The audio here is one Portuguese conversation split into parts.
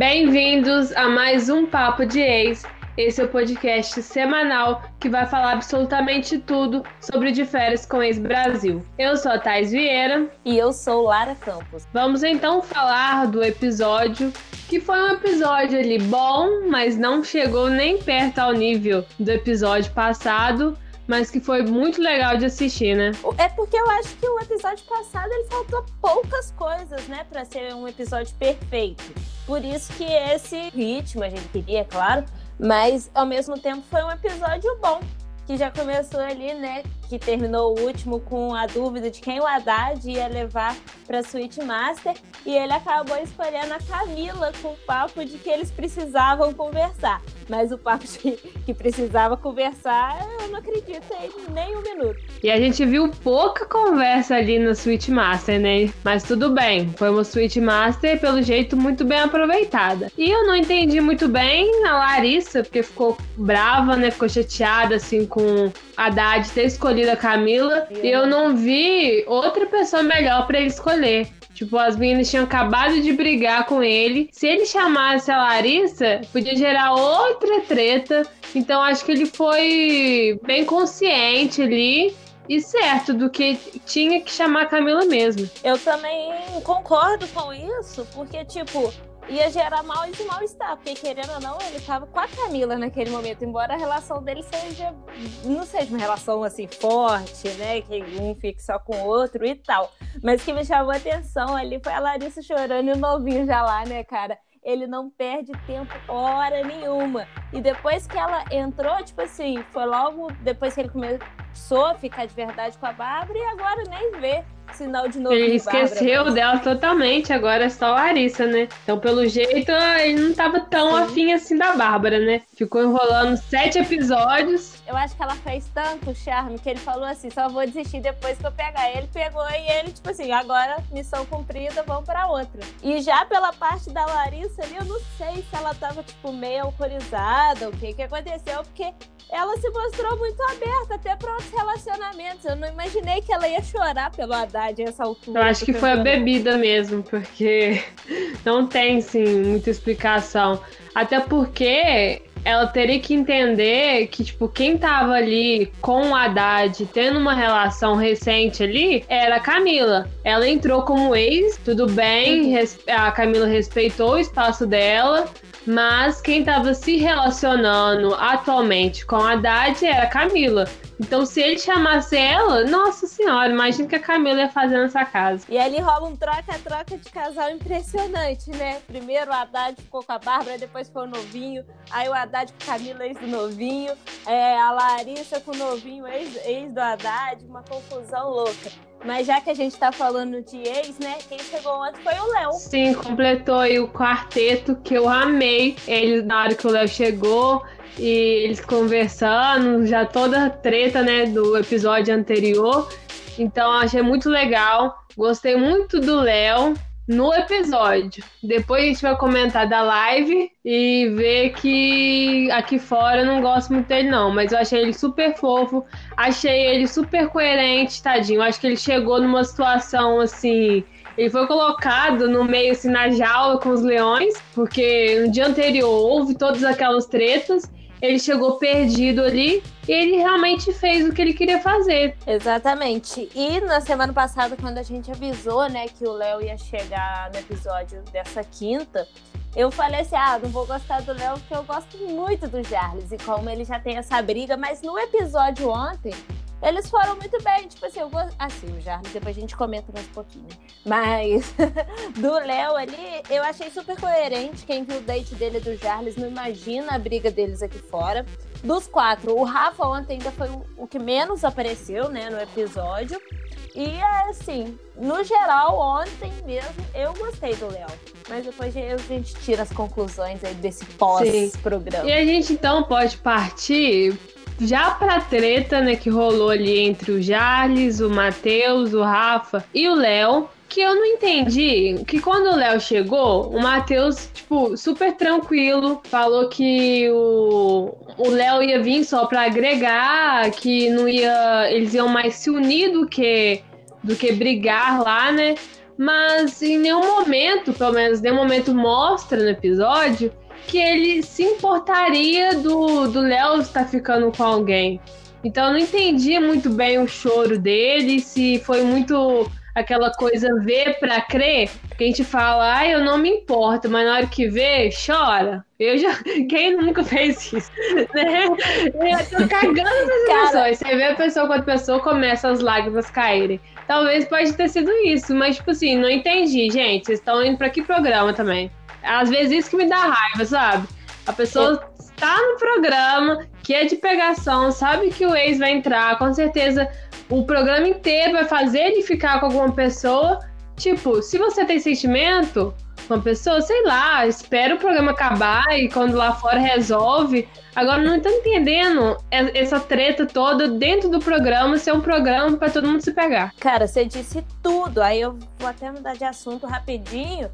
Bem-vindos a mais um Papo de Ex. Esse é o podcast semanal que vai falar absolutamente tudo sobre de férias com ex-Brasil. Eu sou a Thais Vieira. E eu sou Lara Campos. Vamos então falar do episódio que foi um episódio ali bom, mas não chegou nem perto ao nível do episódio passado mas que foi muito legal de assistir, né? É porque eu acho que o episódio passado ele faltou poucas coisas, né, para ser um episódio perfeito. Por isso que esse ritmo a gente queria, é claro, mas ao mesmo tempo foi um episódio bom, que já começou ali, né, que terminou o último com a dúvida de quem o Haddad ia levar para Suite Master e ele acabou escolhendo a Camila com o papo de que eles precisavam conversar. Mas o papo de que precisava conversar, eu não acredito em nem um minuto. E a gente viu pouca conversa ali na Suite Master, né? Mas tudo bem, foi uma Suite Master, pelo jeito, muito bem aproveitada. E eu não entendi muito bem a Larissa, porque ficou brava, né? Ficou chateada, assim, com a Haddad ter escolhido escolhido a Camila e eu não vi outra pessoa melhor para ele escolher. Tipo, as meninas tinham acabado de brigar com ele. Se ele chamasse a Larissa, podia gerar outra treta. Então acho que ele foi bem consciente ali e certo do que tinha que chamar a Camila mesmo. Eu também concordo com isso, porque, tipo, ia gerar mal e mal-estar, porque querendo ou não, ele tava com a Camila naquele momento, embora a relação dele seja, não seja uma relação assim forte, né, que um fique só com o outro e tal. Mas o que me chamou a atenção ali foi a Larissa chorando e o novinho já lá, né, cara? Ele não perde tempo hora nenhuma. E depois que ela entrou, tipo assim, foi logo depois que ele começou a ficar de verdade com a Bárbara e agora nem vê sinal de novo. Ele esqueceu Bárbara, dela totalmente, agora é só a Larissa, né? Então, pelo jeito, ele não tava tão Sim. afim assim da Bárbara, né? Ficou enrolando sete episódios. Eu acho que ela fez tanto charme que ele falou assim: só vou desistir depois que eu pegar. Ele pegou e ele, tipo assim, agora missão cumprida, vamos pra outra. E já pela parte da Larissa ali, eu não sei se ela tava, tipo, meio autorizada, o que que aconteceu, porque ela se mostrou muito aberta até para outros relacionamentos. Eu não imaginei que ela ia chorar pelo Haddad essa altura. Eu acho que foi a bebida mesmo, porque não tem, sim, muita explicação. Até porque ela teria que entender que, tipo, quem tava ali com o Haddad, tendo uma relação recente ali, era a Camila. Ela entrou como ex, tudo bem, a Camila respeitou o espaço dela, mas quem estava se relacionando atualmente com a Haddad era a Camila. Então, se ele chamasse ela, nossa senhora, imagina que a Camila ia fazer nessa casa. E ali rola um troca-troca de casal impressionante, né? Primeiro o Haddad ficou com a Bárbara, depois foi o novinho. Aí o Haddad com a Camila, ex do novinho. É, a Larissa com o novinho, ex, ex do Haddad. Uma confusão louca. Mas já que a gente tá falando de ex, né? Quem chegou antes foi o Léo. Sim, completou aí o quarteto que eu amei. Ele, na hora que o Léo chegou, e eles conversando, já toda a treta, né, do episódio anterior. Então achei muito legal. Gostei muito do Léo no episódio. Depois a gente vai comentar da live e ver que aqui fora eu não gosto muito dele, não. Mas eu achei ele super fofo. Achei ele super coerente, tadinho. Acho que ele chegou numa situação assim ele foi colocado no meio, assim, na jaula com os leões, porque no dia anterior houve todas aquelas tretas ele chegou perdido ali e ele realmente fez o que ele queria fazer. Exatamente. E na semana passada, quando a gente avisou, né, que o Léo ia chegar no episódio dessa quinta, eu falei assim: ah, não vou gostar do Léo porque eu gosto muito do Charles. E como ele já tem essa briga, mas no episódio ontem, eles foram muito bem, tipo assim, eu gosto. Assim, o Jarvis, depois a gente comenta mais um pouquinho? Mas do Léo ali, eu achei super coerente. Quem viu o date dele do Jarles não imagina a briga deles aqui fora. Dos quatro, o Rafa ontem ainda foi o que menos apareceu, né, no episódio. E assim, no geral, ontem mesmo, eu gostei do Léo. Mas depois a gente tira as conclusões aí desse pós-programa. E a gente então pode partir já pra treta, né, que rolou ali entre o Jarles, o Matheus, o Rafa e o Léo, que eu não entendi que quando o Léo chegou, o Matheus, tipo, super tranquilo, falou que o Léo ia vir só pra agregar, que não ia. Eles iam mais se unir do que, do que brigar lá, né? mas em nenhum momento, pelo menos nenhum momento mostra no episódio, que ele se importaria do do Léo estar ficando com alguém. Então eu não entendi muito bem o choro dele, se foi muito aquela coisa ver para crer, que a gente fala, ah, eu não me importo, mas na hora que vê, chora. Eu já. Quem nunca fez isso? Né? Eu tô cagando nas emoções. Você vê a pessoa quando a pessoa começa as lágrimas caírem. Talvez pode ter sido isso, mas, tipo assim, não entendi, gente. Vocês estão indo pra que programa também? Às vezes isso que me dá raiva, sabe? A pessoa está no programa, que é de pegação, sabe que o ex vai entrar, com certeza o programa inteiro vai fazer ele ficar com alguma pessoa. Tipo, se você tem sentimento com uma pessoa, sei lá, espera o programa acabar e quando lá fora resolve. Agora não tô entendendo essa treta toda dentro do programa ser um programa para todo mundo se pegar. Cara, você disse tudo. Aí eu vou até mudar de assunto rapidinho,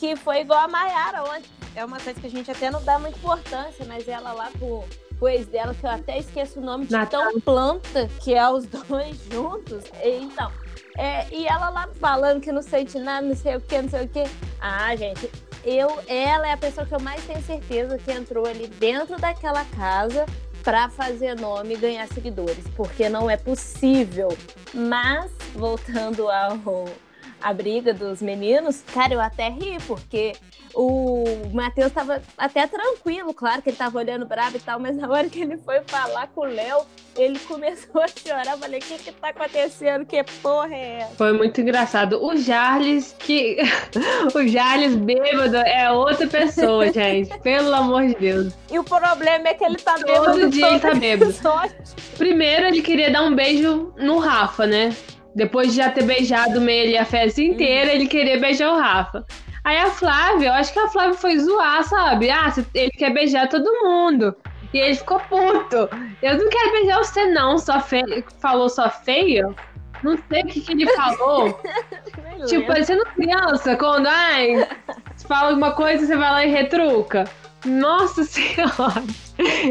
que foi igual a Mayara ontem. É uma coisa que a gente até não dá muita importância, mas ela lá com o ex dela, que eu até esqueço o nome de tão planta que é os dois juntos. Então, é, e ela lá falando que não sente nada, não sei o que, não sei o que. Ah, gente, eu, ela é a pessoa que eu mais tenho certeza que entrou ali dentro daquela casa para fazer nome e ganhar seguidores, porque não é possível. Mas, voltando ao a briga dos meninos, cara, eu até ri, porque o Matheus tava até tranquilo, claro que ele tava olhando bravo e tal, mas na hora que ele foi falar com o Léo, ele começou a chorar. Eu falei, o que que tá acontecendo? Que porra é essa? Foi muito engraçado. O Jarles, que. o Jarles bêbado é outra pessoa, gente. Pelo amor de Deus. E o problema é que ele tá todo bêbado. Dia todo ele tá bêbado. Primeiro, ele queria dar um beijo no Rafa, né? Depois de já ter beijado ele a festa inteira, ele queria beijar o Rafa. Aí a Flávia, eu acho que a Flávia foi zoar, sabe? Ah, ele quer beijar todo mundo. E ele ficou puto. Eu não quero beijar você, não, só feio. Falou só feio? Não sei o que, que ele falou. tipo, parecendo criança, quando ai, fala alguma coisa, você vai lá e retruca. Nossa senhora!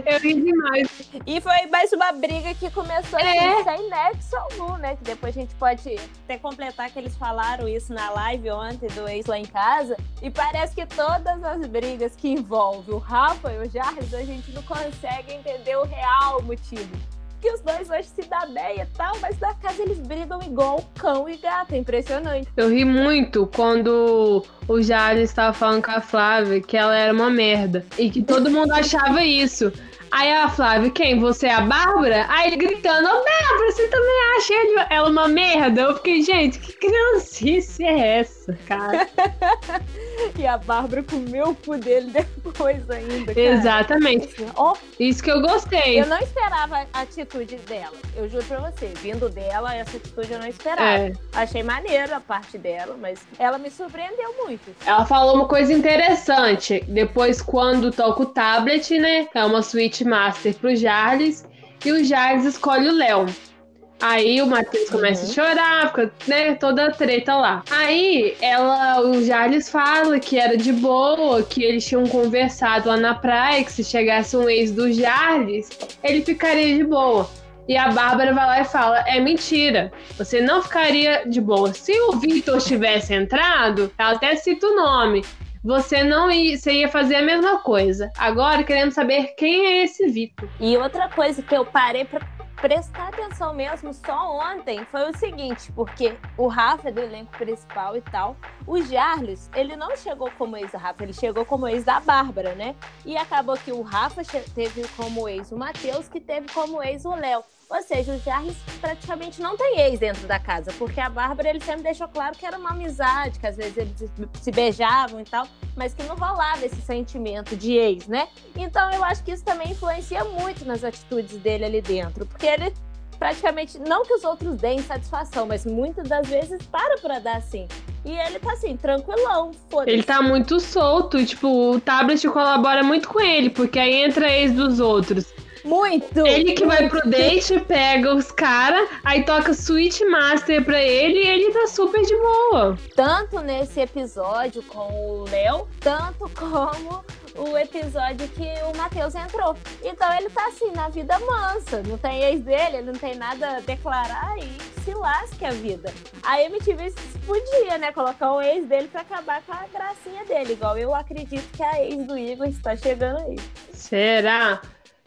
Eu ri demais. E foi mais uma briga que começou é. assim, sem nexo algum, né? Que depois a gente pode até completar que eles falaram isso na live ontem do ex lá em casa. E parece que todas as brigas que envolvem o Rafa e o Jarvis, a gente não consegue entender o real motivo que os dois hoje se dão bem e tal, mas na casa eles brigam igual cão e gato, é impressionante. Eu ri muito quando o Jales estava falando com a Flávia que ela era uma merda e que todo mundo achava isso. Aí a Flávia, quem? Você é a Bárbara? Aí ele gritando, ô oh, Bárbara, você também acha ela uma merda? Eu fiquei, gente, que criancice é essa, cara? e a Bárbara comeu o cu dele depois ainda, cara. Exatamente. Oh, Isso que eu gostei. Eu não esperava a atitude dela, eu juro pra você. Vindo dela, essa atitude eu não esperava. É. Achei maneiro a parte dela, mas ela me surpreendeu muito. Ela falou uma coisa interessante. Depois, quando toca o tablet, né, é uma suíte Master pro Jarles e o Jarles escolhe o Léo. Aí o Matheus começa uhum. a chorar, fica, né, toda a treta lá. Aí ela, o Jarles fala que era de boa, que eles tinham conversado lá na praia, que se chegasse um ex do Jarles, ele ficaria de boa. E a Bárbara vai lá e fala: é mentira, você não ficaria de boa. Se o Victor tivesse entrado, ela até cita o nome você não ia, você ia fazer a mesma coisa. Agora queremos saber quem é esse Vitor. E outra coisa que eu parei para prestar atenção mesmo só ontem foi o seguinte, porque o Rafa é do elenco principal e tal, o Jarles, ele não chegou como ex da Rafa, ele chegou como ex da Bárbara, né? E acabou que o Rafa teve como ex o Matheus, que teve como ex o Léo. Ou seja, o Jarvis praticamente não tem ex dentro da casa, porque a Bárbara ele sempre deixou claro que era uma amizade, que às vezes eles se beijavam e tal, mas que não rolava esse sentimento de ex, né? Então eu acho que isso também influencia muito nas atitudes dele ali dentro, porque ele praticamente, não que os outros deem satisfação, mas muitas das vezes para pra dar assim. E ele tá assim, tranquilão, foda-se. Ele tá muito solto, tipo, o tablet colabora muito com ele, porque aí entra ex dos outros. Muito! Ele que vai pro date, pega os caras, aí toca Switch Master pra ele e ele tá super de boa. Tanto nesse episódio com o Léo, tanto como o episódio que o Matheus entrou. Então ele tá assim, na vida mansa. Não tem ex dele, ele não tem nada a declarar e se lasque a vida. A MTV podia, né, colocar o ex dele pra acabar com a gracinha dele. Igual eu acredito que a ex do Igor está chegando aí. Será?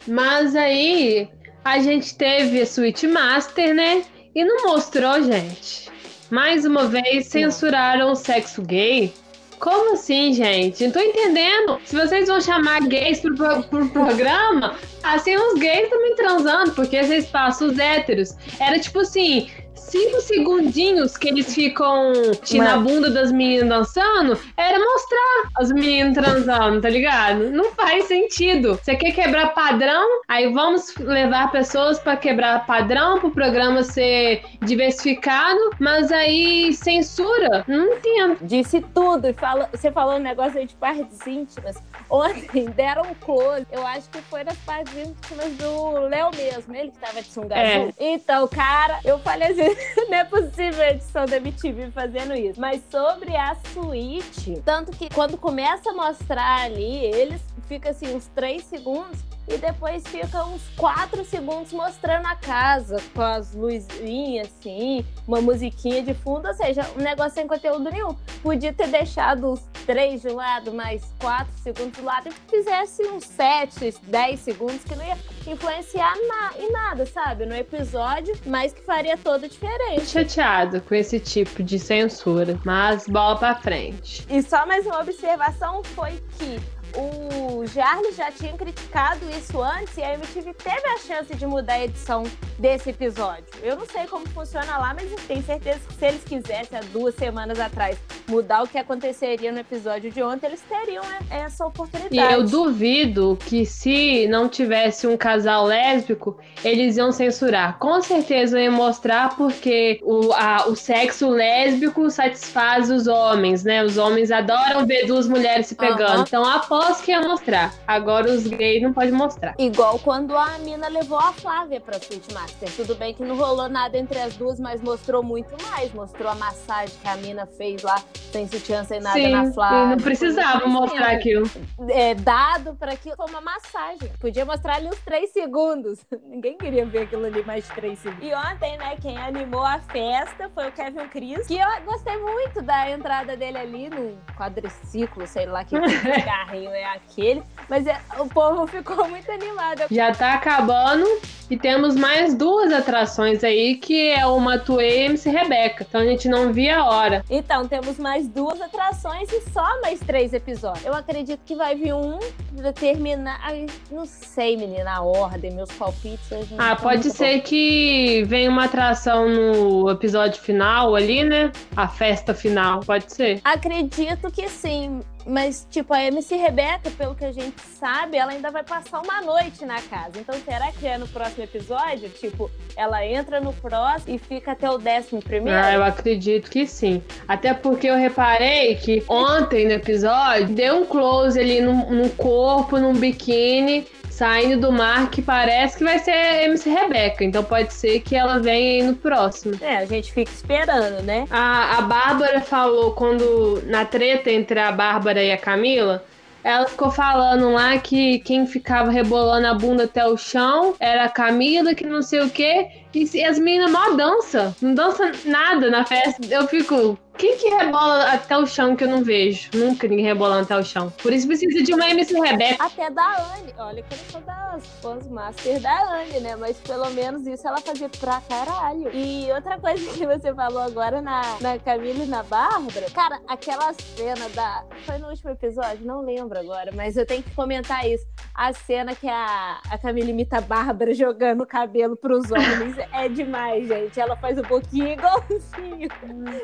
Mas aí a gente teve a Switch Master, né? E não mostrou, gente. Mais uma vez censuraram o sexo gay. Como assim, gente? Não tô entendendo. Se vocês vão chamar gays pro, pro, pro programa, assim os gays também transando, porque vocês passam os héteros. Era tipo assim, cinco segundinhos que eles ficam na bunda das meninas dançando, era mostrar as meninas transando, tá ligado? Não faz sentido. Você quer quebrar padrão? Aí vamos levar pessoas para quebrar padrão, pro programa ser diversificado, mas aí censura? Não entendo. Disse tudo e fala, você falou um negócio aí de partes íntimas. Ontem deram um close, eu acho que foi nas partes íntimas do Léo mesmo, ele que tava de sunga é. Então, cara, eu falei assim, não é possível a edição da MTV fazendo isso. Mas sobre a suíte, tanto que quando começa a mostrar ali, eles fica assim uns três segundos e depois fica uns quatro segundos mostrando a casa com as luzinhas assim, uma musiquinha de fundo, ou seja, um negócio sem conteúdo nenhum. Podia ter deixado os três de lado, mais quatro segundos de lado e fizesse uns sete, dez segundos que não ia influenciar na, em nada, sabe? No episódio, mas que faria toda a diferença. Chateado com esse tipo de censura, mas bola pra frente. E só mais uma observação foi que o Jarles já tinha criticado isso antes e a MTV teve a chance de mudar a edição desse episódio. Eu não sei como funciona lá, mas tenho certeza que se eles quisessem, há duas semanas atrás, mudar o que aconteceria no episódio de ontem, eles teriam né, essa oportunidade. E eu duvido que se não tivesse um casal lésbico, eles iam censurar. Com certeza iam mostrar porque o, a, o sexo lésbico satisfaz os homens, né? Os homens adoram ver duas mulheres se pegando. Uhum. Então, após que ia mostrar. Agora os gays não podem mostrar. Igual quando a mina levou a Flávia pra Sweet Master. Tudo bem que não rolou nada entre as duas, mas mostrou muito mais. Mostrou a massagem que a mina fez lá, sem sutiã, sem nada Sim, na Flávia. não precisava mostrar aquilo. É, dado pra aquilo foi uma massagem. Podia mostrar ali uns três segundos. Ninguém queria ver aquilo ali mais de três segundos. E ontem, né, quem animou a festa foi o Kevin Cris, que eu gostei muito da entrada dele ali no quadriciclo, sei lá que carrinho é aquele. Mas é, o povo ficou muito animado. Já tá acabando e temos mais duas atrações aí, que é o Matuê e MC Rebeca. Então a gente não via a hora. Então, temos mais duas atrações e só mais três episódios. Eu acredito que vai vir um pra terminar. Ai, não sei, menina, a ordem, meus palpites. Ah, pode ser bom. que venha uma atração no episódio final ali, né? A festa final, pode ser. Acredito que sim. Mas, tipo, a MC Rebeca, pelo que a gente sabe, ela ainda vai passar uma noite na casa. Então, será que é no próximo episódio? Tipo, ela entra no próximo e fica até o décimo primeiro? Ah, eu acredito que sim. Até porque eu reparei que ontem no episódio deu um close ali no, no corpo, num biquíni saindo do mar que parece que vai ser MC Rebeca. Então pode ser que ela venha aí no próximo. É, a gente fica esperando, né? A, a Bárbara falou quando, na treta entre a Bárbara e a Camila, ela ficou falando lá que quem ficava rebolando a bunda até o chão era a Camila, que não sei o quê. E as meninas mó dança. Não dança nada na festa. Eu fico, quem que rebola até o chão que eu não vejo? Nunca ninguém rebolando até o chão. Por isso precisa de uma MC Rebeca. Até da Anne. Olha que eu sou das fãs master da Anne, né? Mas pelo menos isso ela fazia pra caralho. E outra coisa que você falou agora na, na Camila e na Bárbara. Cara, aquela cena da. Foi no último episódio? Não lembro agora, mas eu tenho que comentar isso. A cena que a, a Camila imita a Bárbara jogando o cabelo pros homens é demais, gente. Ela faz um pouquinho igualzinho.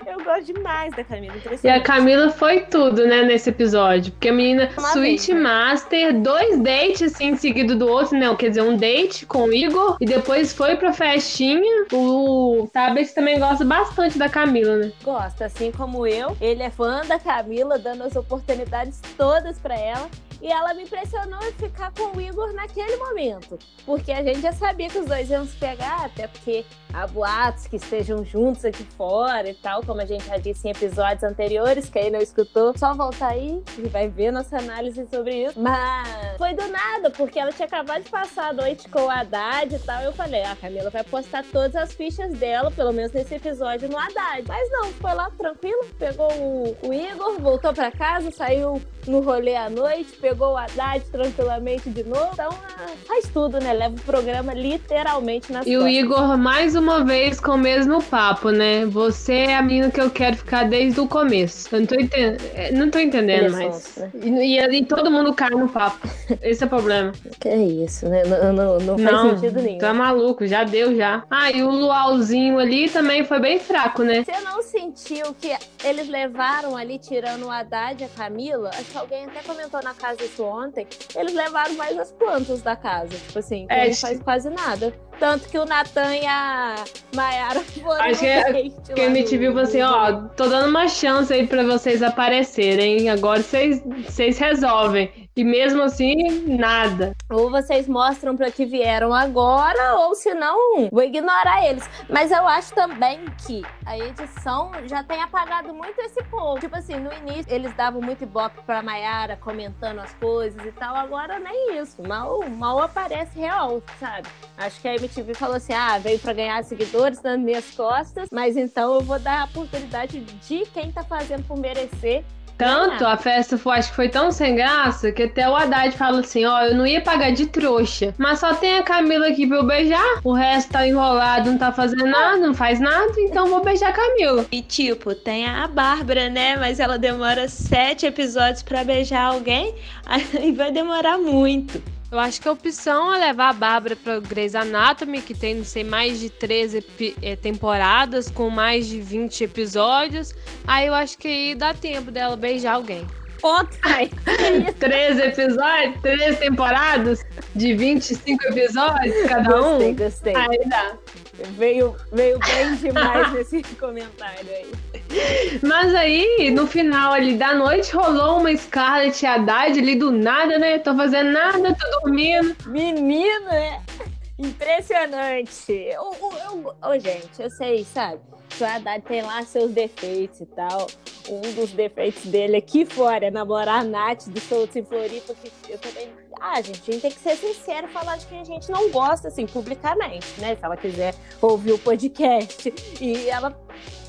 Eu gosto de demais da Camila. E a Camila foi tudo, né, nesse episódio. Porque a menina, Uma Switch vez, né? Master, dois dates assim, seguido do outro, não, quer dizer, um date com o Igor e depois foi pra festinha. O Tabet também gosta bastante da Camila, né? Gosta, assim como eu. Ele é fã da Camila, dando as oportunidades todas pra ela. E ela me impressionou em ficar com o Igor naquele momento. Porque a gente já sabia que os dois iam se pegar, até porque há boatos que estejam juntos aqui fora e tal, como a gente já disse em episódios anteriores. Quem não escutou, só voltar aí e vai ver nossa análise sobre isso. Mas foi do nada, porque ela tinha acabado de passar a noite com o Haddad e tal. Eu falei, a ah, Camila vai postar todas as fichas dela, pelo menos nesse episódio, no Haddad. Mas não, foi lá tranquilo, pegou o, o Igor, voltou para casa, saiu no rolê à noite, pegou o Haddad tranquilamente de novo. Então, ah, faz tudo, né? Leva o programa literalmente nas E costas. o Igor, mais uma vez, com o mesmo papo, né? Você é a menina que eu quero ficar desde o começo. Eu não tô, entend... É, não tô entendendo é mais. Né? e, e, e, todo mundo cai no papo. Esse é o problema. Que é isso, né? Não, não, não faz não, sentido nenhum. Tá maluco, já deu já. Ah, e o luauzinho ali também foi bem fraco, né? Você não sentiu que eles levaram ali, tirando o Haddad e a Camila? Acho que alguém até comentou na casa isso ontem. Eles levaram mais as plantas da casa. Tipo assim, é, não faz quase nada. Tanto que o Natan e a Mayara foram. Acho que é, quem me viu você, ó, tô dando uma chance aí pra vocês aparecerem. Agora vocês resolvem. E mesmo assim, nada. Ou vocês mostram para que vieram agora, ou se não, vou ignorar eles. Mas eu acho também que a edição já tem apagado muito esse povo. Tipo assim, no início eles davam muito ibope pra Mayara comentando as coisas e tal. Agora nem isso. Mal, mal aparece real, sabe? Acho que a MTV falou assim: ah, veio pra ganhar seguidores nas minhas costas, mas então eu vou dar a oportunidade de quem tá fazendo por merecer tanto, a festa foi, acho que foi tão sem graça que até o Haddad fala assim: ó, eu não ia pagar de trouxa, mas só tem a Camila aqui pra eu beijar. O resto tá enrolado, não tá fazendo nada, não faz nada, então vou beijar a Camila. E tipo, tem a Bárbara, né? Mas ela demora sete episódios para beijar alguém, aí vai demorar muito. Eu acho que a opção é levar a Bárbara para Grey's Anatomy, que tem, não sei, mais de 13 eh, temporadas, com mais de 20 episódios. Aí eu acho que aí dá tempo dela beijar alguém. Ponto, pai. 13 episódios, 13 temporadas de 25 episódios cada um. Gostei, gostei. Aí dá. Veio, veio bem demais nesse comentário aí. Mas aí, no final ali da noite, rolou uma Scarlett Haddad ali do nada, né? Tô fazendo nada, tô dormindo. Menino, é impressionante. Eu, eu, eu, gente, eu sei, sabe? o Haddad tem lá seus defeitos e tal. Um dos defeitos dele aqui fora é namorar a Nath do Soltos em Floripa, que eu também. Ah, gente, a gente tem que ser sincero e falar de que a gente não gosta, assim, publicamente, né? Se ela quiser ouvir o podcast e ela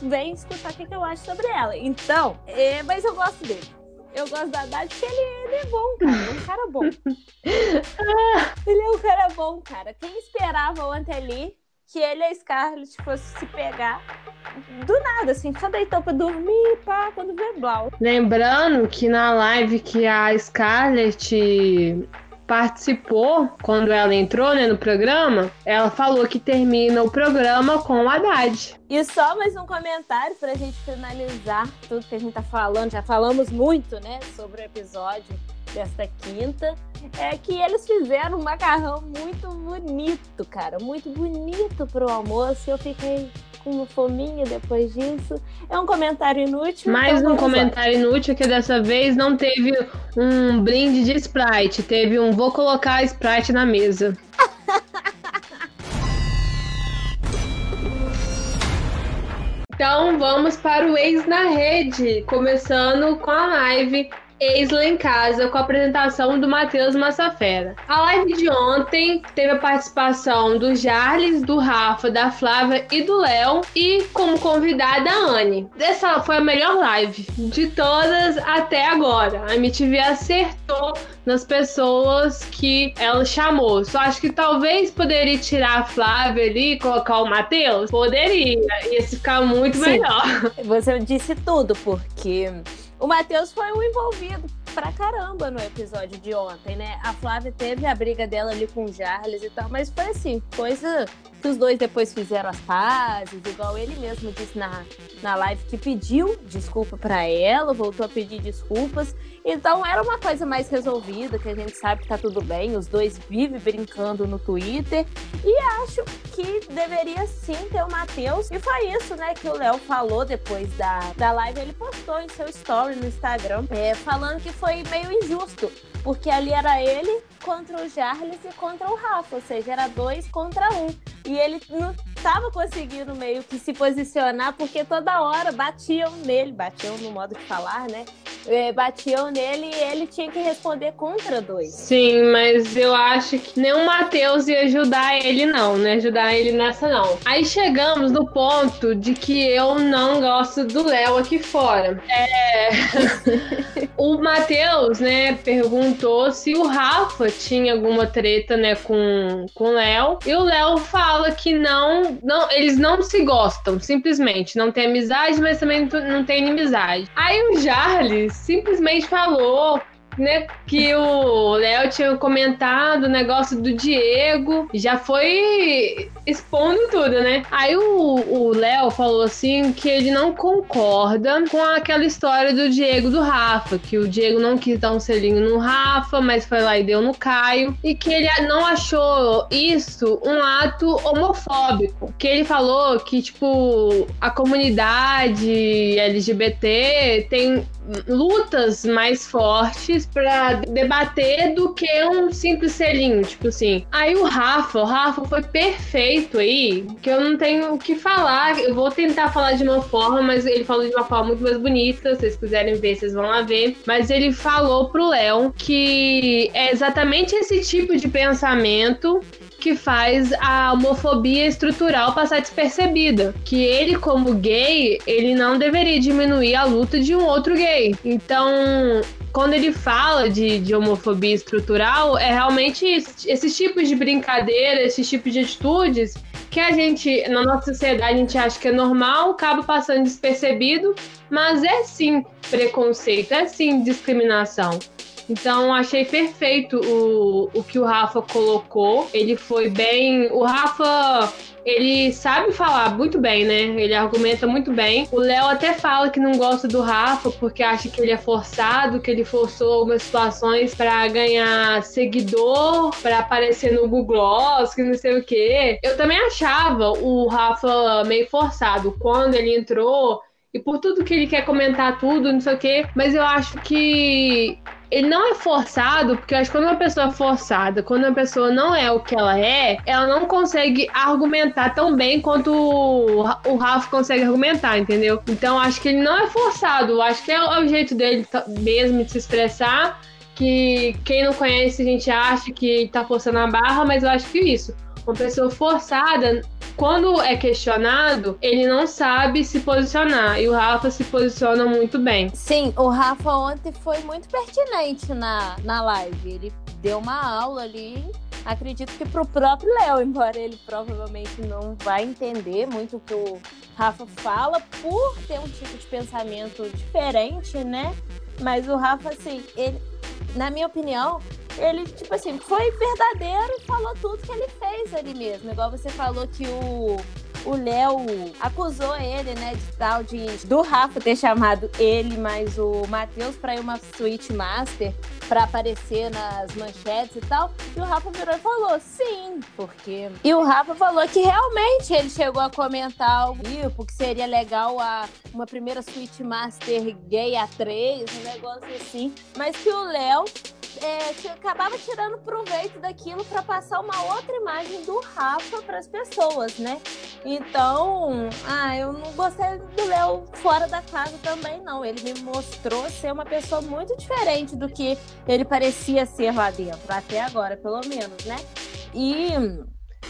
vem escutar o que, eu acho sobre ela. Então, é, mas eu gosto dele. Eu gosto da Haddad porque ele, ele, é bom, cara. Ele é um cara bom. ele é um cara bom, cara. Quem esperava ontem ali que ele e a Scarlett fosse se pegar do nada, assim, só deitou pra dormir, pá, quando vê Blau. Lembrando que na live que a Scarlett participou quando ela entrou né, no programa, ela falou que termina o programa com o Haddad. E só mais um comentário pra gente finalizar tudo que a gente tá falando. Já falamos muito, né, sobre o episódio desta quinta é que eles fizeram um macarrão muito bonito, cara, muito bonito pro almoço. Eu fiquei com uma fominha depois disso. É um comentário inútil. Mais então um comentário lá. inútil que dessa vez não teve um brinde de Sprite, teve um vou colocar Sprite na mesa. Então vamos para o Ex na Rede, começando com a live Lá em casa com a apresentação do Matheus Massafera. A live de ontem teve a participação do Jarles, do Rafa, da Flávia e do Léo e como convidada a Anne. Essa foi a melhor live de todas até agora. A MTV acertou nas pessoas que ela chamou. Só acho que talvez poderia tirar a Flávia ali e colocar o Matheus. Poderia. Ia ficar muito Sim. melhor. Você disse tudo, porque o Matheus foi o envolvido pra caramba no episódio de ontem, né? A Flávia teve a briga dela ali com o Charles e tal, mas foi assim, coisa que os dois depois fizeram as pazes, igual ele mesmo disse na, na live que pediu desculpa para ela, voltou a pedir desculpas. Então era uma coisa mais resolvida, que a gente sabe que tá tudo bem, os dois vivem brincando no Twitter. E acho que deveria sim ter o Matheus. E foi isso, né, que o Léo falou depois da, da live. Ele postou em seu story no Instagram, é, falando que foi meio injusto porque ali era ele contra o Jarles e contra o Rafa, ou seja, era dois contra um. E ele não estava conseguindo meio que se posicionar, porque toda hora batiam nele, batiam no modo de falar, né? É, batiam nele e ele tinha que responder contra dois. Sim, mas eu acho que nem o Matheus ia ajudar ele, não, né? Ajudar ele nessa, não. Aí chegamos no ponto de que eu não gosto do Léo aqui fora. É. o Matheus, né, perguntou se o Rafa tinha alguma treta, né, com, com o Léo. E o Léo fala que não, não, eles não se gostam, simplesmente. Não tem amizade, mas também não tem inimizade. Aí o Jarles simplesmente falou né, que o Léo tinha comentado o negócio do Diego, já foi expondo tudo, né? Aí o Léo falou assim que ele não concorda com aquela história do Diego do Rafa, que o Diego não quis dar um selinho no Rafa, mas foi lá e deu no Caio, e que ele não achou isso um ato homofóbico, que ele falou que, tipo, a comunidade LGBT tem lutas mais fortes para debater do que um simples selinho, tipo assim. Aí o Rafa, o Rafa foi perfeito aí, que eu não tenho o que falar. Eu vou tentar falar de uma forma, mas ele falou de uma forma muito mais bonita. Se vocês quiserem ver, vocês vão lá ver. Mas ele falou pro Léo que é exatamente esse tipo de pensamento que faz a homofobia estrutural passar despercebida. Que ele, como gay, ele não deveria diminuir a luta de um outro gay. Então, quando ele fala de, de homofobia estrutural, é realmente esses tipos de brincadeira, esses tipos de atitudes que a gente, na nossa sociedade, a gente acha que é normal, acaba passando despercebido, mas é sim preconceito, é sim discriminação. Então achei perfeito o, o que o Rafa colocou. Ele foi bem. O Rafa ele sabe falar muito bem, né? Ele argumenta muito bem. O Léo até fala que não gosta do Rafa porque acha que ele é forçado, que ele forçou algumas situações para ganhar seguidor, para aparecer no Google Gloss, que não sei o quê. Eu também achava o Rafa meio forçado quando ele entrou e por tudo que ele quer comentar tudo, não sei o quê, mas eu acho que ele não é forçado, porque eu acho que quando uma pessoa é forçada, quando uma pessoa não é o que ela é, ela não consegue argumentar tão bem quanto o, o Rafa consegue argumentar, entendeu? Então acho que ele não é forçado, acho que é o jeito dele mesmo de se expressar. Que quem não conhece a gente acha que tá forçando a barra, mas eu acho que isso. Uma pessoa forçada quando é questionado, ele não sabe se posicionar. E o Rafa se posiciona muito bem. Sim, o Rafa ontem foi muito pertinente na, na live. Ele deu uma aula ali. Acredito que pro próprio Léo, embora ele provavelmente não vai entender muito o que o Rafa fala, por ter um tipo de pensamento diferente, né? Mas o Rafa, assim, ele, na minha opinião, ele, tipo assim, foi verdadeiro e falou tudo que ele fez ali mesmo. Igual você falou que o o Léo acusou ele, né, de tal de do Rafa ter chamado ele mais o Matheus para ir uma Switch Master para aparecer nas manchetes e tal. E o Rafa virou e falou: "Sim, porque". E o Rafa falou que realmente ele chegou a comentar algo tipo que seria legal a uma primeira Switch Master gay a três, um negócio assim, mas que o Léo é, que acabava tirando proveito daquilo para passar uma outra imagem do Rafa para as pessoas, né? Então, ah, eu não gostei do Léo fora da casa também, não. Ele me mostrou ser uma pessoa muito diferente do que ele parecia ser lá dentro, até agora, pelo menos, né? E.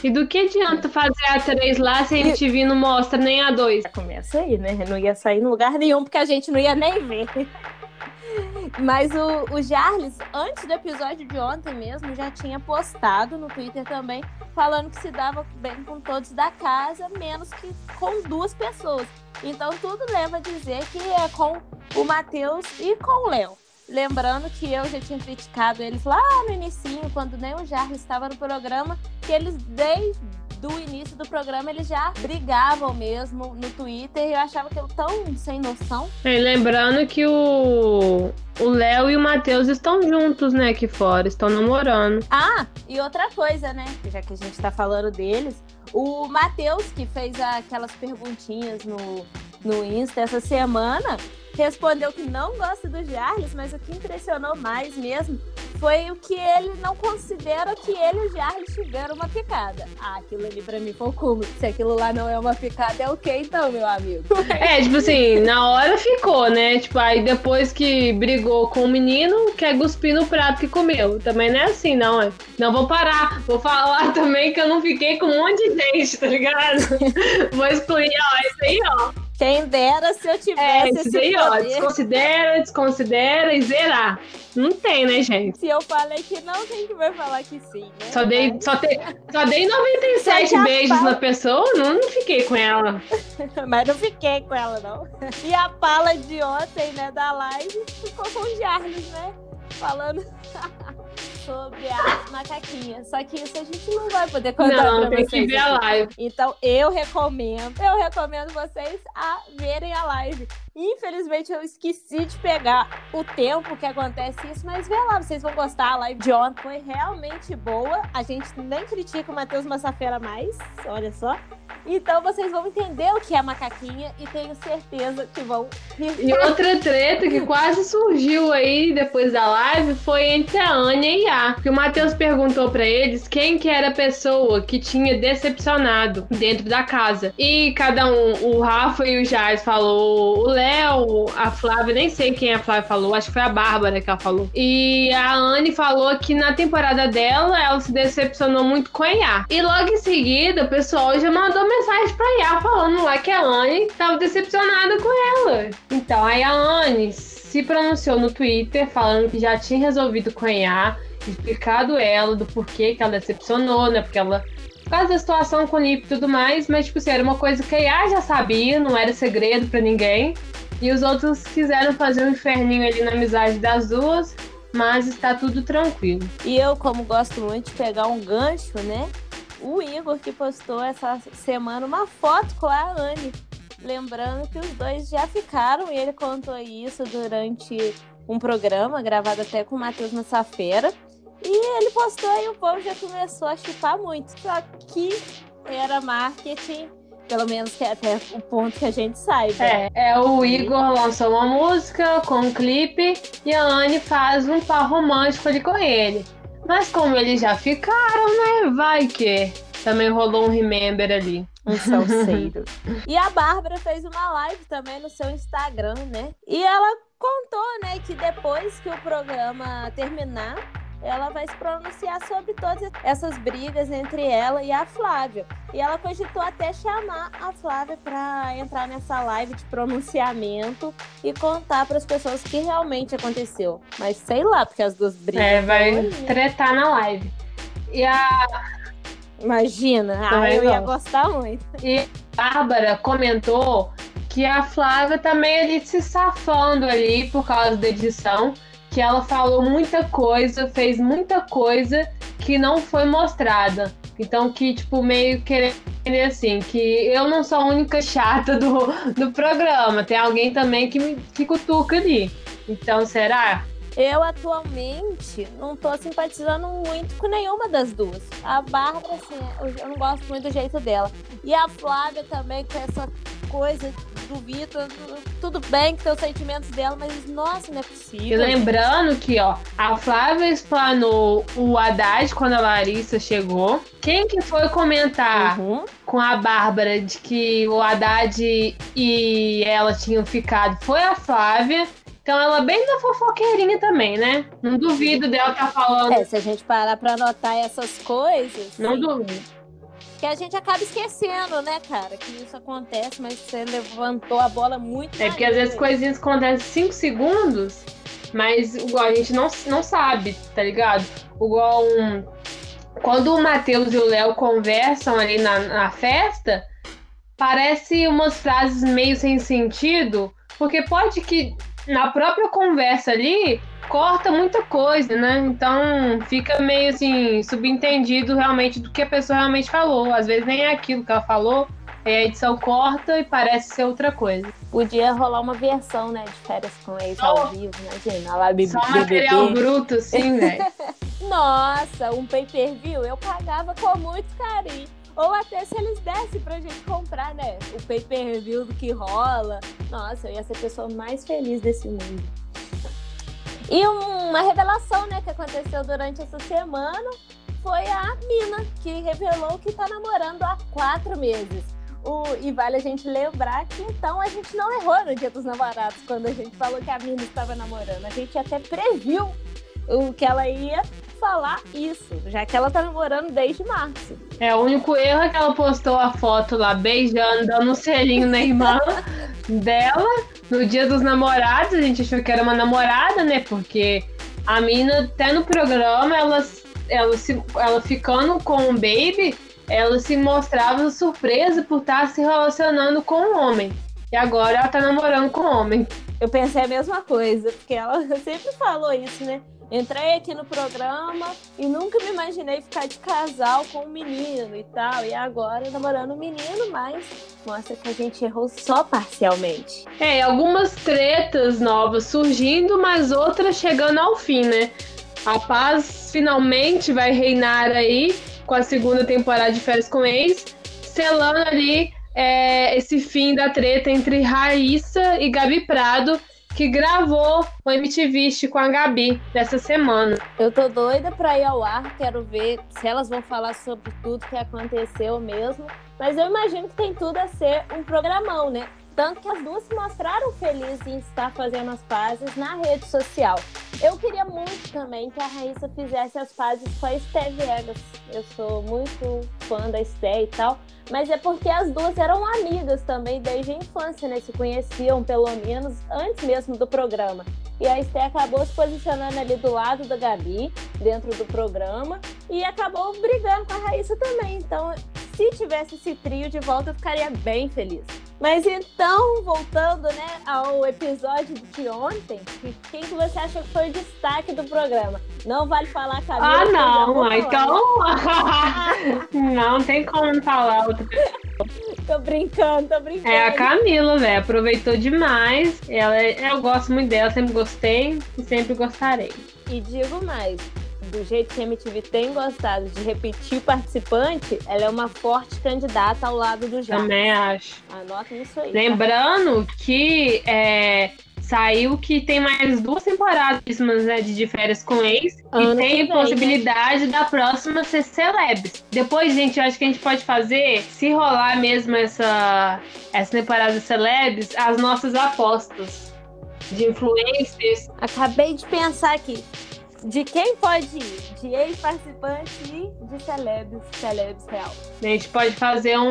E do que adianta fazer a 3 lá se a MTV não mostra nem a 2? Começa aí, né? Não ia sair em lugar nenhum, porque a gente não ia nem ver. Mas o, o Jarles, antes do episódio de ontem mesmo, já tinha postado no Twitter também, falando que se dava bem com todos da casa, menos que com duas pessoas. Então tudo leva a dizer que é com o Matheus e com o Léo. Lembrando que eu já tinha criticado eles lá no início, quando nem o Jarles estava no programa, que eles desde do início do programa eles já brigavam mesmo no Twitter e eu achava que eu tão sem noção. E lembrando que o o Léo e o Matheus estão juntos, né, aqui fora, estão namorando. Ah, e outra coisa, né, já que a gente tá falando deles, o Matheus que fez aquelas perguntinhas no no Insta essa semana, respondeu que não gosta do Jarles, mas o que impressionou mais mesmo foi o que ele não considera que ele e o Jarles tiveram uma picada. Ah, aquilo ali pra mim foi o cúmulo. Se aquilo lá não é uma picada, é o que então, meu amigo? É, tipo assim, na hora ficou, né? Tipo, aí depois que brigou com o menino, quer cuspir no prato que comeu. Também não é assim, não. É. Não vou parar. Vou falar também que eu não fiquei com um monte de dente, tá ligado? vou excluir, ó, isso aí, ó. Quem dera se eu tivesse é, esse aí, poder. ó, desconsidera, desconsidera e zerar. Não tem, né, gente? Se eu falei que não, tem que vai falar que sim, né? Só dei, só, te, só dei 97 beijos na pessoa, não, não fiquei com ela. Mas não fiquei com ela, não. E a pala de ontem, né, da live, ficou com o Jarles, né? Falando sobre a macaquinha. Só que isso a gente não vai poder contar não, pra tem vocês. Que ver a live. Então eu recomendo, eu recomendo vocês a verem a live. Infelizmente eu esqueci de pegar o tempo que acontece isso, mas vê lá, vocês vão gostar. A live de ontem foi realmente boa. A gente nem critica o Matheus Massafera mais, olha só. Então vocês vão entender o que é macaquinha e tenho certeza que vão E outra treta que quase surgiu aí depois da live foi entre a Anya e a. Que o Matheus perguntou para eles quem que era a pessoa que tinha decepcionado dentro da casa. E cada um, o Rafa e o Jais falou, o Léo, a Flávia, nem sei quem a Flávia falou, acho que foi a Bárbara que ela falou. E a Anne falou que na temporada dela ela se decepcionou muito com a Iá. E logo em seguida o pessoal já mandou mensagem pra Iá falando lá que a Anne tava decepcionada com ela. Então aí a Anne se pronunciou no Twitter falando que já tinha resolvido com a Iá, explicado ela do porquê que ela decepcionou, né? Porque ela por causa da situação com o Nip e tudo mais, mas, tipo assim, era uma coisa que a Iá já sabia, não era segredo para ninguém. E os outros quiseram fazer um inferninho ali na amizade das duas, mas está tudo tranquilo. E eu, como gosto muito de pegar um gancho, né? o Igor que postou essa semana uma foto com a Anne. Lembrando que os dois já ficaram e ele contou isso durante um programa gravado até com o Matheus Massafera. E ele postou e o povo já começou a chupar muito. Só que era marketing, pelo menos que é até o ponto que a gente saiba. É, é o Igor lançou uma música com um clipe e a Anne faz um par romântico ali com ele. Mas como eles já ficaram, né? Vai que também rolou um remember ali. Um salseiro. e a Bárbara fez uma live também no seu Instagram, né? E ela contou, né, que depois que o programa terminar, ela vai se pronunciar sobre todas essas brigas entre ela e a Flávia. E ela cogitou até chamar a Flávia para entrar nessa live de pronunciamento e contar para as pessoas o que realmente aconteceu. Mas sei lá, porque as duas brigam. É, vai tretar na live. E a. Imagina, ah, eu ia gostar muito. E a Bárbara comentou que a Flávia também ali se safando ali por causa da edição que ela falou muita coisa, fez muita coisa que não foi mostrada. Então, que, tipo, meio querendo assim, que eu não sou a única chata do, do programa. Tem alguém também que, me, que cutuca ali. Então, será? Eu atualmente não tô simpatizando muito com nenhuma das duas. A Bárbara, assim, eu não gosto muito do jeito dela. E a Flávia também, com essa coisa do Vitor, tudo bem que tem os sentimentos dela, mas nossa, não é possível. E lembrando gente. que, ó, a Flávia explanou o Haddad quando a Larissa chegou. Quem que foi comentar uhum. com a Bárbara de que o Haddad e ela tinham ficado foi a Flávia. Então ela bem da fofoqueirinha também, né? Não duvido dela estar tá falando. É, se a gente parar pra anotar essas coisas. Não sim. duvido. Que a gente acaba esquecendo, né, cara? Que isso acontece, mas você levantou a bola muito. É porque às vezes coisinhas acontecem 5 segundos, mas igual a gente não, não sabe, tá ligado? Igual um. Quando o Matheus e o Léo conversam ali na, na festa, parece umas frases meio sem sentido, porque pode que na própria conversa ali corta muita coisa, né? Então fica meio assim, subentendido realmente do que a pessoa realmente falou. Às vezes nem é aquilo que ela falou, aí a edição corta e parece ser outra coisa. Podia rolar uma versão, né, de férias com ex oh. ao vivo, imagina, lá Só material bruto, sim, velho. Nossa, um pay-per-view eu pagava com muito carinho. Ou até se eles dessem pra gente comprar, né? O pay-per-view do que rola. Nossa, eu ia ser a pessoa mais feliz desse mundo. E uma revelação, né, que aconteceu durante essa semana foi a Mina, que revelou que tá namorando há quatro meses. O, e vale a gente lembrar que então a gente não errou no Dia dos Namorados quando a gente falou que a Mina estava namorando. A gente até previu o que ela ia falar isso, já que ela tá namorando desde março. É, o único erro é que ela postou a foto lá beijando, dando um selinho na irmã dela no dia dos namorados. A gente achou que era uma namorada, né? Porque a mina, até no programa, ela, ela, se, ela ficando com o baby, ela se mostrava surpresa por estar se relacionando com um homem. E agora ela tá namorando com um homem. Eu pensei a mesma coisa, porque ela sempre falou isso, né? Entrei aqui no programa e nunca me imaginei ficar de casal com um menino e tal. E agora namorando um menino, mas mostra que a gente errou só parcialmente. É, algumas tretas novas surgindo, mas outras chegando ao fim, né? A paz finalmente vai reinar aí com a segunda temporada de Férias com Ex, selando ali é, esse fim da treta entre Raíssa e Gabi Prado que gravou o MTV com a Gabi dessa semana. Eu tô doida pra ir ao ar, quero ver se elas vão falar sobre tudo que aconteceu mesmo. Mas eu imagino que tem tudo a ser um programão, né? Tanto que as duas se mostraram felizes em estar fazendo as pazes na rede social. Eu queria muito também que a Raíssa fizesse as pazes com a Esté Viegas. Eu sou muito fã da Esté e tal. Mas é porque as duas eram amigas também desde a infância, né? Se conheciam pelo menos antes mesmo do programa. E a Esté acabou se posicionando ali do lado da Gabi, dentro do programa, e acabou brigando com a Raíssa também. Então, se tivesse esse trio de volta, eu ficaria bem feliz. Mas então, voltando né, ao episódio de ontem, quem que você acha que foi o destaque do programa? Não vale falar Camila. Ah, não, então. não tem como falar pessoa. Tô brincando, tô brincando. É a Camila, velho. Aproveitou demais. Ela, é, eu gosto muito dela, sempre gostei e sempre gostarei. E digo mais, do jeito que a MTV tem gostado de repetir participante, ela é uma forte candidata ao lado do Jacques. Também acho. Anota isso aí. Tá? Lembrando tá? que é, saiu que tem mais duas temporadas né, de férias com ex. Ano e tem vem, possibilidade né? da próxima ser celebs. Depois, gente, eu acho que a gente pode fazer, se rolar mesmo essa, essa temporada de celebs, as nossas apostas de influencers. Acabei de pensar aqui. De quem pode ir? De ex-participante e de celebs, celebs real. A gente pode fazer um,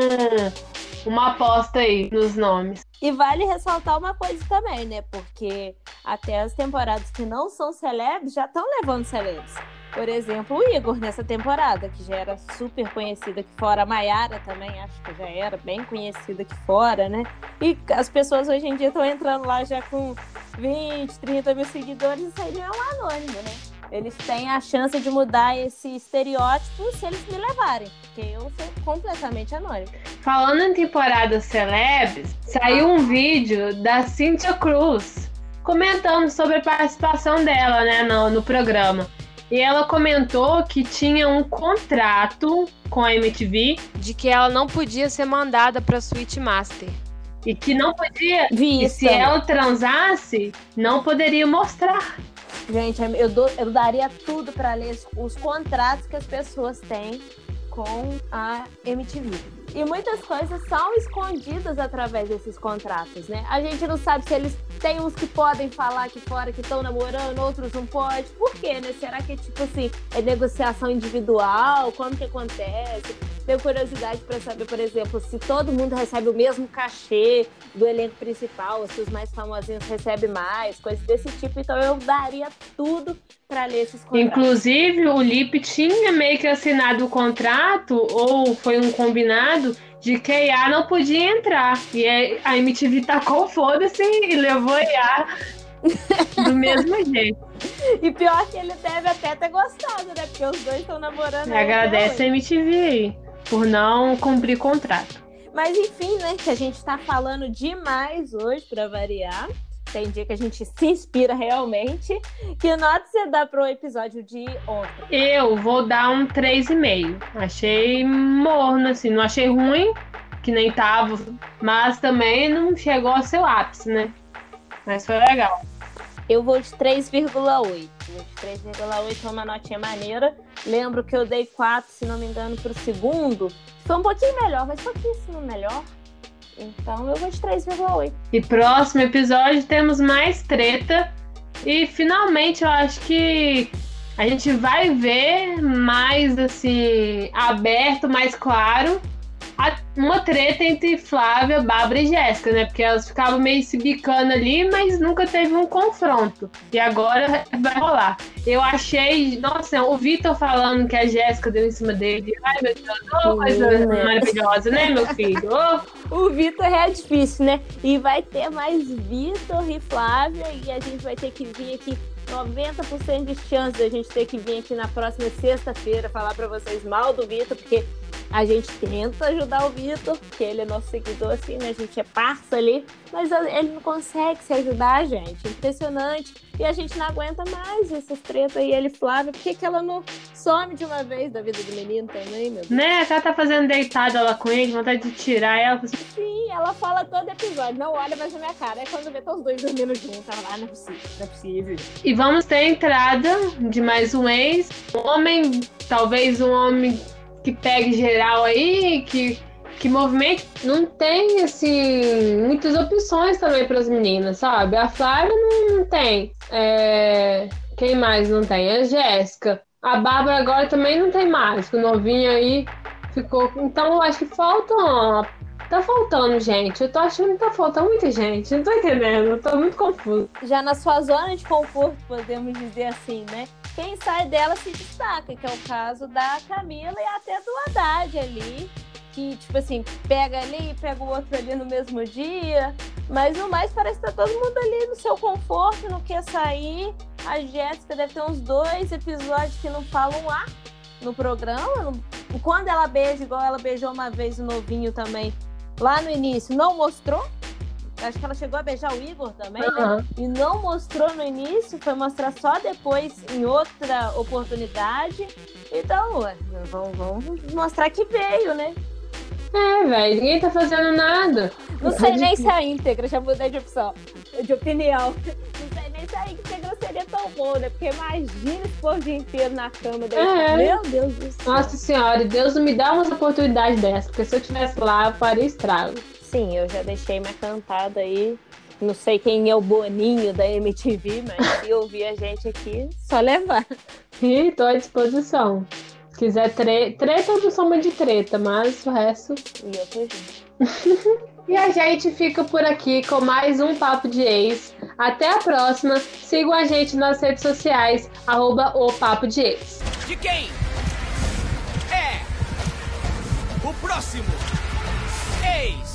uma aposta aí nos nomes. E vale ressaltar uma coisa também, né? Porque até as temporadas que não são celebs já estão levando celebs. Por exemplo, o Igor nessa temporada, que já era super conhecida aqui fora. A Mayara também, acho que já era bem conhecida aqui fora, né? E as pessoas hoje em dia estão entrando lá já com 20, 30 mil seguidores. Isso aí não é um anônimo, né? Eles têm a chance de mudar esse estereótipo se eles me levarem, porque eu sou completamente anônimo. Falando em temporada celebs, saiu um vídeo da Cynthia Cruz comentando sobre a participação dela né, no, no programa. E ela comentou que tinha um contrato com a MTV de que ela não podia ser mandada para Switch Master. E que não podia. Vi e se ela transasse, não poderia mostrar. Gente, eu, eu daria tudo para ler os contratos que as pessoas têm com a MTV. E muitas coisas são escondidas através desses contratos, né? A gente não sabe se eles têm uns que podem falar aqui fora que estão namorando, outros não pode. Por quê, né? Será que, tipo assim, é negociação individual? Como que acontece? Tenho curiosidade para saber, por exemplo, se todo mundo recebe o mesmo cachê do elenco principal, se os mais famosinhos recebem mais, coisas desse tipo. Então eu daria tudo para ler esses contratos. Inclusive, o Lip tinha meio que assinado o contrato, ou foi um combinado, de que a IA não podia entrar. E a MTV tacou foda-se e levou a IA do mesmo jeito. E pior que ele deve até ter gostado, né? Porque os dois estão namorando. Agradece a MTV aí, por não cumprir contrato. Mas enfim, né? Que a gente tá falando demais hoje, para variar. tem dia que a gente se inspira realmente. Que nota você dá pro episódio de ontem? Eu vou dar um 3,5. Achei morno, assim, não achei ruim, que nem tava, mas também não chegou ao seu ápice, né? Mas foi legal. Eu vou de 3,8. Vou de 3,8 é uma notinha maneira. Lembro que eu dei 4, se não me engano, pro segundo. Foi um pouquinho melhor, mas pouquíssimo melhor. Então eu vou de 3,8. E próximo episódio temos mais treta. E finalmente eu acho que a gente vai ver mais assim, aberto, mais claro, uma treta entre Flávia, Bárbara e Jéssica, né? Porque elas ficavam meio se bicando ali, mas nunca teve um confronto. E agora vai rolar. Eu achei, nossa, o Vitor falando que a Jéssica deu em cima dele. Ai, meu Deus, oh, coisa né? maravilhosa, né, meu filho? Oh. O Vitor é difícil, né? E vai ter mais Vitor e Flávia, e a gente vai ter que vir aqui 90% de chance da gente ter que vir aqui na próxima sexta-feira falar para vocês mal do Vitor, porque a gente tenta ajudar o Vitor, porque ele é nosso seguidor, assim, né? A gente é parça ali, mas ele não consegue se ajudar, gente. Impressionante. E a gente não aguenta mais essas tretas aí, ele Flávia. Por que, que ela não some de uma vez da vida do menino também, meu Deus? Né? Ela tá fazendo deitada lá com ele, vontade de tirar ela. Sim, ela fala todo episódio, não olha mais na minha cara. É quando vê todos os dois dormindo juntos, ela lá, ah, não é possível, não é possível. E vamos ter a entrada de mais um ex. Um homem, talvez um homem que pegue geral aí, que, que movimente. Não tem, assim, muitas opções também para as meninas, sabe? A Flávia não, não tem. É... Quem mais não tem? A Jéssica. A Bárbara agora também não tem mais. O novinho aí ficou. Então, acho que falta. Tá faltando gente. Eu tô achando que tá faltando muita gente. Não tô entendendo. Eu tô muito confuso. Já na sua zona de conforto, podemos dizer assim, né? Quem sai dela se destaca, que é o caso da Camila e até do Haddad ali, que, tipo assim, pega ali pega o outro ali no mesmo dia. Mas no mais parece que tá todo mundo ali no seu conforto, não quer sair. A Jéssica deve ter uns dois episódios que não falam lá no programa. Quando ela beija, igual ela beijou uma vez o novinho também, lá no início, não mostrou Acho que ela chegou a beijar o Igor também, uhum. né? E não mostrou no início, foi mostrar só depois, em outra oportunidade. Então, vamos, vamos mostrar que veio, né? É, velho, ninguém tá fazendo nada. Não sei nem se é íntegra, já mudei de opção, de opinião. Não sei nem se a íntegra seria tão bom, né? Porque imagina esse povo o dia inteiro na cama. Daí, é. Meu Deus do céu. Nossa senhora, Deus não me dá uma oportunidade dessa, porque se eu tivesse lá, eu faria estrago sim, eu já deixei minha cantada aí. Não sei quem é o Boninho da MTV, mas se ouvir a gente aqui, só levar. E tô à disposição. Se quiser tre treta, eu sou de treta, mas o resto. E eu tô junto. E a gente fica por aqui com mais um Papo de Ex. Até a próxima. Sigam a gente nas redes sociais, arroba o Papo de Ex. De quem? É o próximo ex.